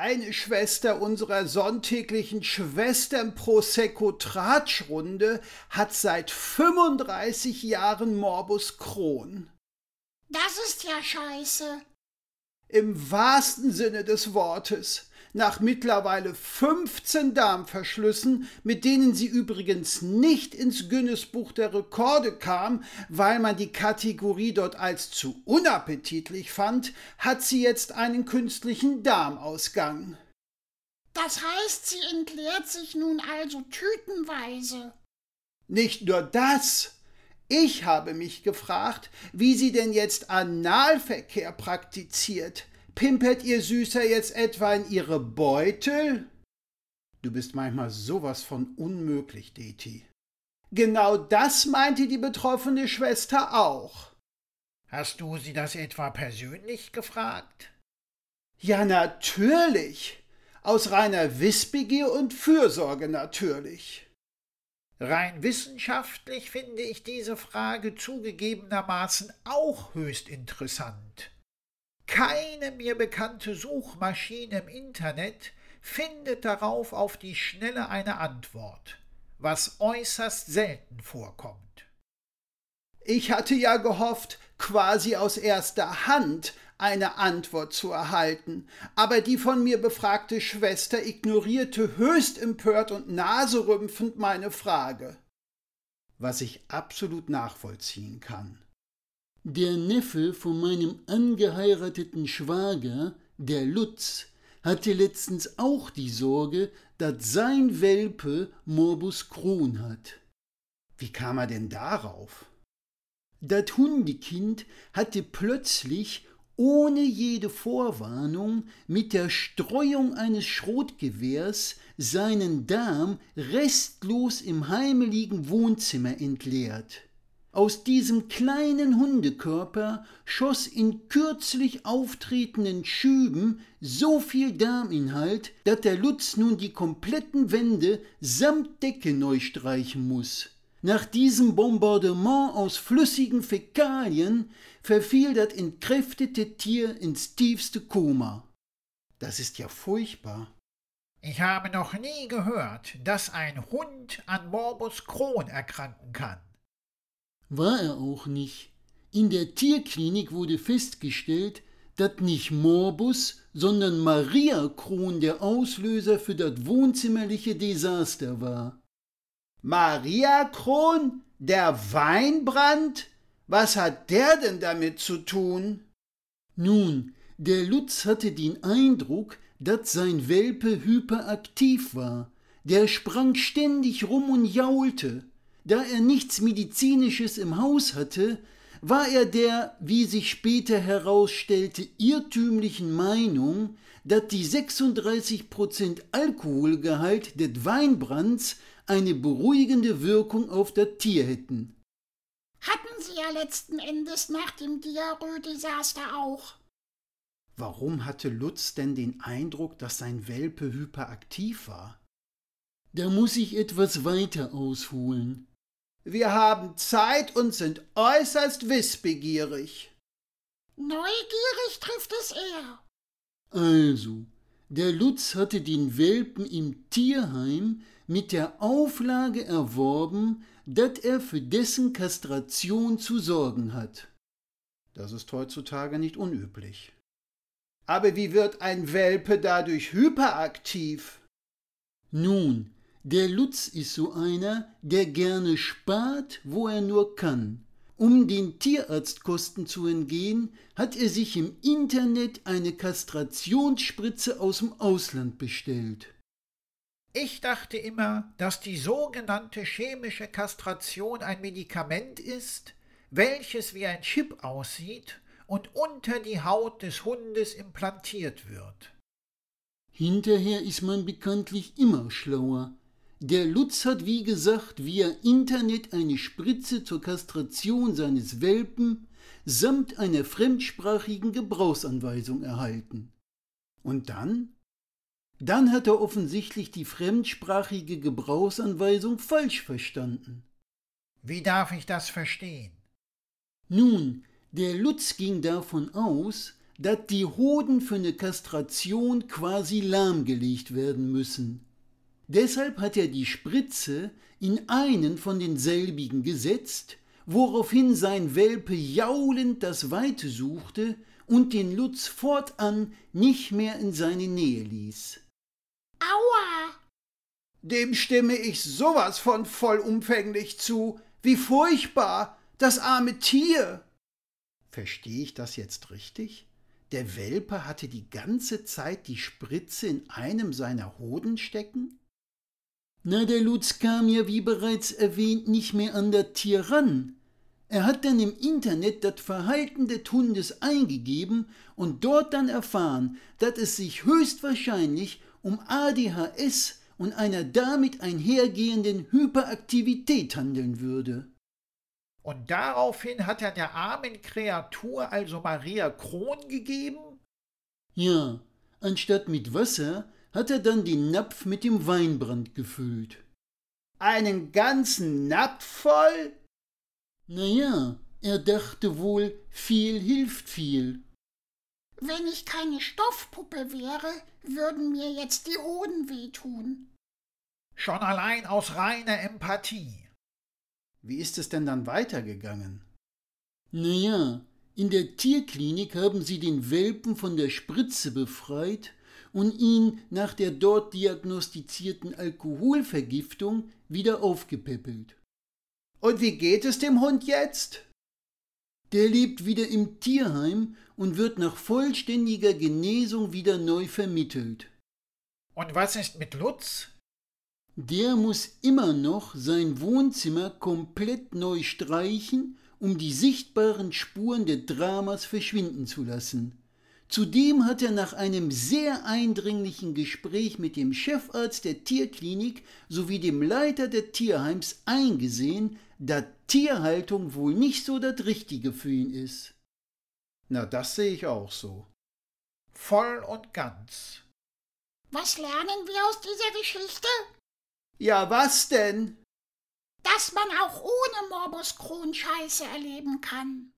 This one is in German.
kleine Schwester unserer sonntäglichen Schwestern Prosecco Tratschrunde hat seit 35 Jahren Morbus Crohn. Das ist ja scheiße. Im wahrsten Sinne des Wortes nach mittlerweile 15 Darmverschlüssen, mit denen sie übrigens nicht ins Guinness-Buch der Rekorde kam, weil man die Kategorie dort als zu unappetitlich fand, hat sie jetzt einen künstlichen Darmausgang. Das heißt, sie entleert sich nun also tütenweise. Nicht nur das. Ich habe mich gefragt, wie sie denn jetzt Analverkehr praktiziert. Pimpert ihr Süßer jetzt etwa in ihre Beutel? Du bist manchmal sowas von unmöglich, Deti. Genau das meinte die betroffene Schwester auch. Hast du sie das etwa persönlich gefragt? Ja, natürlich. Aus reiner Wissbegier und Fürsorge natürlich. Rein wissenschaftlich finde ich diese Frage zugegebenermaßen auch höchst interessant. Keine mir bekannte Suchmaschine im Internet findet darauf auf die Schnelle eine Antwort, was äußerst selten vorkommt. Ich hatte ja gehofft, quasi aus erster Hand eine Antwort zu erhalten, aber die von mir befragte Schwester ignorierte höchst empört und naserümpfend meine Frage. Was ich absolut nachvollziehen kann. Der Neffe von meinem angeheirateten Schwager, der Lutz, hatte letztens auch die Sorge, dass sein Welpe Morbus Crohn hat. Wie kam er denn darauf? Das Hundekind hatte plötzlich ohne jede Vorwarnung mit der Streuung eines Schrotgewehrs seinen Darm restlos im heimeligen Wohnzimmer entleert. Aus diesem kleinen Hundekörper schoss in kürzlich auftretenden Schüben so viel Darminhalt, dass der Lutz nun die kompletten Wände samt Decke neu streichen muss. Nach diesem Bombardement aus flüssigen Fäkalien verfiel das entkräftete Tier ins tiefste Koma. Das ist ja furchtbar. Ich habe noch nie gehört, dass ein Hund an Morbus Crohn erkranken kann. War er auch nicht. In der Tierklinik wurde festgestellt, dass nicht Morbus, sondern Maria Kron der Auslöser für das wohnzimmerliche Desaster war. Maria Kron? Der Weinbrand? Was hat der denn damit zu tun? Nun, der Lutz hatte den Eindruck, dass sein Welpe hyperaktiv war. Der sprang ständig rum und jaulte. Da er nichts Medizinisches im Haus hatte, war er der, wie sich später herausstellte, irrtümlichen Meinung, dass die 36% Alkoholgehalt des Weinbrands eine beruhigende Wirkung auf das Tier hätten. Hatten sie ja letzten Endes nach dem Diarrhoe-Desaster auch. Warum hatte Lutz denn den Eindruck, dass sein Welpe hyperaktiv war? Da muss ich etwas weiter ausholen. Wir haben Zeit und sind äußerst wissbegierig. Neugierig trifft es eher. Also, der Lutz hatte den Welpen im Tierheim mit der Auflage erworben, dass er für dessen Kastration zu sorgen hat. Das ist heutzutage nicht unüblich. Aber wie wird ein Welpe dadurch hyperaktiv? Nun, der Lutz ist so einer, der gerne spart, wo er nur kann. Um den Tierarztkosten zu entgehen, hat er sich im Internet eine Kastrationsspritze aus dem Ausland bestellt. Ich dachte immer, dass die sogenannte chemische Kastration ein Medikament ist, welches wie ein Chip aussieht und unter die Haut des Hundes implantiert wird. Hinterher ist man bekanntlich immer schlauer. Der Lutz hat, wie gesagt, via Internet eine Spritze zur Kastration seines Welpen samt einer fremdsprachigen Gebrauchsanweisung erhalten. Und dann? Dann hat er offensichtlich die fremdsprachige Gebrauchsanweisung falsch verstanden. Wie darf ich das verstehen? Nun, der Lutz ging davon aus, dass die Hoden für eine Kastration quasi lahmgelegt werden müssen. Deshalb hat er die Spritze in einen von denselbigen gesetzt, woraufhin sein Welpe jaulend das Weite suchte und den Lutz fortan nicht mehr in seine Nähe ließ. Aua! Dem stimme ich sowas von vollumfänglich zu. Wie furchtbar, das arme Tier. Verstehe ich das jetzt richtig? Der Welpe hatte die ganze Zeit die Spritze in einem seiner Hoden stecken? Na, der Lutz kam ja, wie bereits erwähnt, nicht mehr an das Tier ran. Er hat dann im Internet das Verhalten des Hundes eingegeben und dort dann erfahren, dass es sich höchstwahrscheinlich um ADHS und einer damit einhergehenden Hyperaktivität handeln würde. Und daraufhin hat er der armen Kreatur also Maria Kron gegeben? Ja, anstatt mit Wasser hat er dann den Napf mit dem Weinbrand gefüllt. Einen ganzen Napf voll? Na ja, er dachte wohl, viel hilft viel. Wenn ich keine Stoffpuppe wäre, würden mir jetzt die Hoden wehtun. Schon allein aus reiner Empathie. Wie ist es denn dann weitergegangen? Na ja, in der Tierklinik haben sie den Welpen von der Spritze befreit und ihn nach der dort diagnostizierten Alkoholvergiftung wieder aufgepäppelt. Und wie geht es dem Hund jetzt? Der lebt wieder im Tierheim und wird nach vollständiger Genesung wieder neu vermittelt. Und was ist mit Lutz? Der muss immer noch sein Wohnzimmer komplett neu streichen, um die sichtbaren Spuren des Dramas verschwinden zu lassen. Zudem hat er nach einem sehr eindringlichen Gespräch mit dem Chefarzt der Tierklinik sowie dem Leiter des Tierheims eingesehen, dass Tierhaltung wohl nicht so das Richtige für ihn ist. Na, das sehe ich auch so. Voll und ganz. Was lernen wir aus dieser Geschichte? Ja, was denn? Dass man auch ohne Morbus Crohn Scheiße erleben kann.